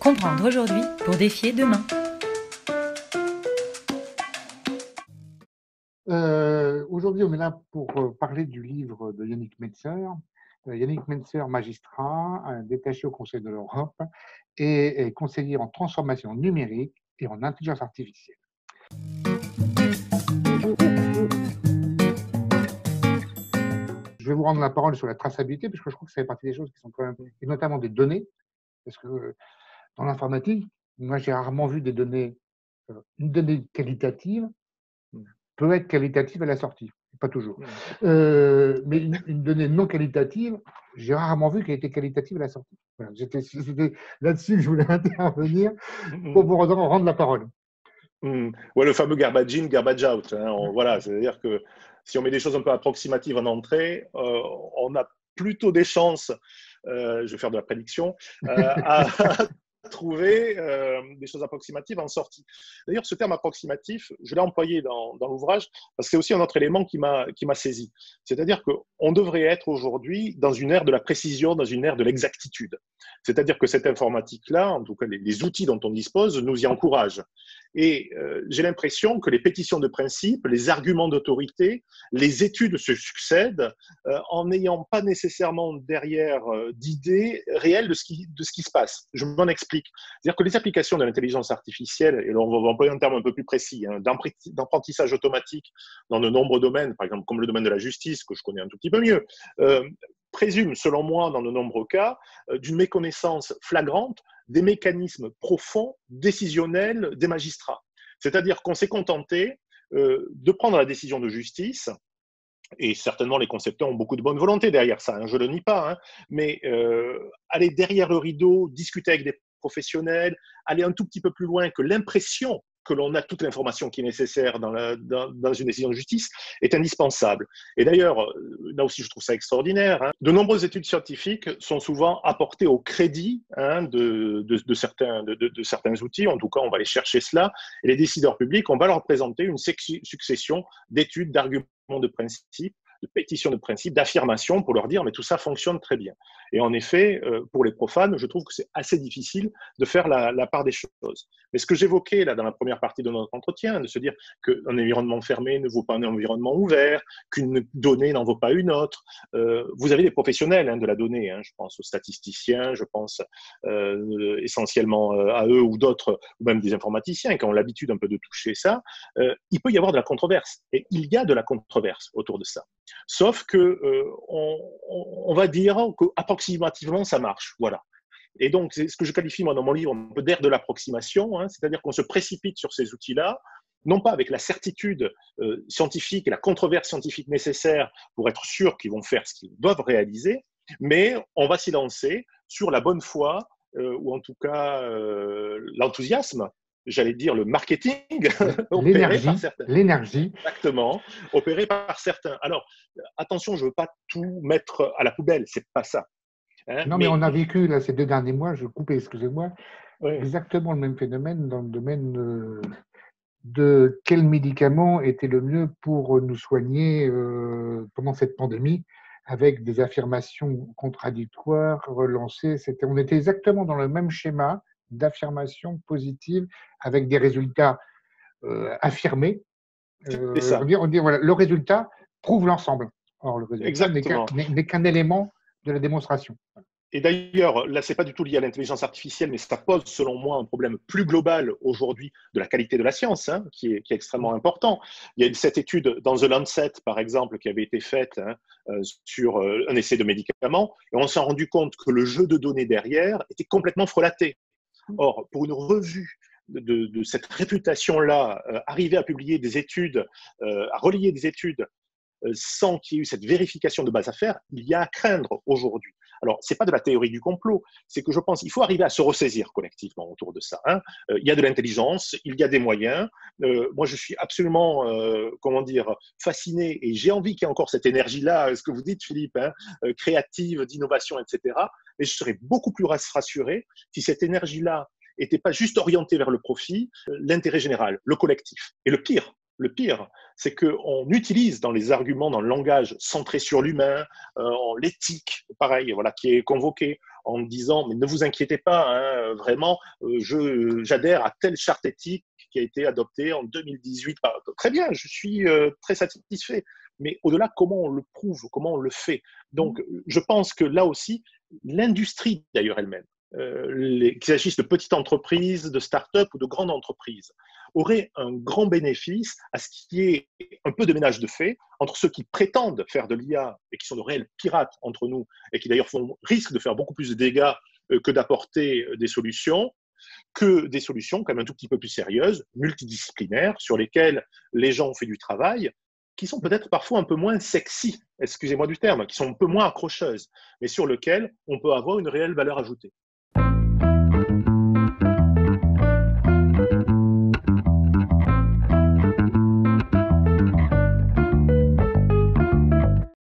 Comprendre aujourd'hui pour défier demain. Euh, aujourd'hui, on est là pour euh, parler du livre de Yannick Metzer. Euh, Yannick Metzer, magistrat, détaché au Conseil de l'Europe et, conseiller en transformation numérique et en intelligence artificielle. Je vais vous rendre la parole sur la traçabilité, parce que je crois que ça fait partie des choses qui sont quand même, et notamment des données, parce que dans l'informatique, moi j'ai rarement vu des données, une donnée qualitative peut être qualitative à la sortie, pas toujours. Euh, mais une, donnée non qualitative, j'ai rarement vu qu'elle était qualitative à la sortie. C'était là-dessus que je voulais intervenir pour vous rendre la parole. Mmh. Ouais, le fameux garbage in, garbage out. Hein. voilà, c'est-à-dire que si on met des choses un peu approximatives en entrée, euh, on a plutôt des chances, euh, je vais faire de la prédiction, à, trouver euh, des choses approximatives en sortie. D'ailleurs, ce terme approximatif, je l'ai employé dans, dans l'ouvrage parce que c'est aussi un autre élément qui m'a saisi. C'est-à-dire qu'on devrait être aujourd'hui dans une ère de la précision, dans une ère de l'exactitude. C'est-à-dire que cette informatique-là, en tout cas les, outils dont on dispose, nous y encouragent. Et euh, j'ai l'impression que les pétitions de principe, les arguments d'autorité, les études se succèdent euh, en n'ayant pas nécessairement derrière euh, d'idées réelles de ce, qui, se passe. Je m'en explique. C'est-à-dire que les applications de l'intelligence artificielle, et là on va employer un terme un peu plus précis, hein, d'apprentissage automatique dans de nombreux domaines, par exemple comme le domaine de la justice, que je connais un tout petit peu mieux, présume, selon moi, dans de nombreux cas, euh, d'une méconnaissance flagrante des mécanismes profonds, décisionnels des magistrats. C'est-à-dire qu'on s'est contenté euh, de prendre la décision de justice, et certainement les concepteurs ont beaucoup de bonne volonté derrière ça, hein, je ne le nie pas, hein, mais euh, aller derrière le rideau, discuter avec des professionnels, aller un tout petit peu plus loin que l'impression que l'on a toute l'information qui est nécessaire dans, une décision de justice est indispensable. Et d'ailleurs, là aussi je trouve ça extraordinaire, hein, de nombreuses études scientifiques sont souvent apportées au crédit hein, de, certains, outils, en tout cas on va aller chercher cela, et les décideurs publics, on va leur présenter une succession d'études, d'arguments de principe de pétition de principe, d'affirmation pour leur dire mais tout ça fonctionne très bien. Et en effet, euh, pour les profanes, je trouve que c'est assez difficile de faire la, part des choses. Mais ce que j'évoquais là dans la première partie de notre entretien, de se dire qu'un environnement fermé ne vaut pas un environnement ouvert, qu'une donnée n'en vaut pas une autre. Euh, vous avez des professionnels hein, de la donnée, hein, je pense aux statisticiens, je pense euh, essentiellement à eux ou d'autres, ou même des informaticiens qui ont l'habitude un peu de toucher ça. il peut y avoir de la controverse. Et il y a de la controverse autour de ça. Sauf que euh, on, va dire qu'approximativement ça marche, voilà. Et donc, c'est ce que je qualifie moi dans mon livre un d'air de l'approximation, hein, c'est-à-dire qu'on se précipite sur ces outils-là, non pas avec la certitude euh, scientifique et la controverse scientifique nécessaire pour être sûr qu'ils vont faire ce qu'ils doivent réaliser, mais on va s'y lancer sur la bonne foi euh, ou en tout cas l'enthousiasme j'allais dire, le marketing l'énergie, l'énergie. Exactement, opéré par certains. Alors, attention, je ne veux pas tout mettre à la poubelle, c'est pas ça. Hein, non, mais... on a vécu là, ces deux derniers mois, je coupe, excusez-moi, exactement le même phénomène dans le domaine euh, de quel médicament était le mieux pour nous soigner euh, pendant cette pandémie avec des affirmations contradictoires relancées. C'était, on était exactement dans le même schéma d'affirmation positive avec des résultats euh, affirmés. Euh, ça. On dit, on dit, voilà, le résultat prouve l'ensemble. Or, le résultat n'est qu'un élément de la démonstration. Et d'ailleurs, là, c'est pas du tout lié à l'intelligence artificielle, mais ça pose, selon moi, un problème plus global aujourd'hui de la qualité de la science, hein, qui, est, qui, est, extrêmement important. Il y a cette étude dans The Lancet, par exemple, qui avait été faite hein, euh, sur un essai de médicaments, et on s'est rendu compte que le jeu de données derrière était complètement frelaté. Or, pour une revue de, cette réputation-là, euh, arriver à publier des études, euh, à relier des études euh, sans qu'il y ait eu cette vérification de base à faire, il y a à craindre aujourd'hui. Alors, ce n'est pas de la théorie du complot, c'est que je pense qu'il faut arriver à se ressaisir collectivement autour de ça. Hein. il y a de l'intelligence, il y a des moyens. moi, je suis absolument, comment dire, fasciné et j'ai envie qu'il y ait encore cette énergie-là, ce que vous dites, Philippe, hein, créative, d'innovation, etc. Mais je serais beaucoup plus rassuré si cette énergie-là n'était pas juste orientée vers le profit, euh, l'intérêt général, le collectif. Et le pire, le pire, c'est qu'on utilise dans les arguments, dans le langage centré sur l'humain, euh, l'éthique, pareil, voilà, qui est convoqué. en disant mais ne vous inquiétez pas, hein, vraiment, je j'adhère à telle charte éthique qui a été adoptée en 2018. Très bien, je suis très satisfait. Mais au-delà, comment on le prouve, comment on le fait? Donc, je pense que là aussi, l'industrie d'ailleurs elle-même, euh, qu'il s'agisse de petites entreprises, de start-up ou de grandes entreprises, aurait un grand bénéfice à ce qu'il y ait un peu de ménage de fait entre ceux qui prétendent faire de l'IA et qui sont de réels pirates entre nous et qui d'ailleurs risquent de faire beaucoup plus de dégâts euh, que d'apporter euh, des solutions, que des solutions quand même un tout petit peu plus sérieuses, multidisciplinaires, sur lesquelles les gens ont fait du travail qui sont peut-être parfois un peu moins sexy, excusez-moi du terme, qui sont un peu moins accrocheuses, mais sur lesquelles on peut avoir une réelle valeur ajoutée.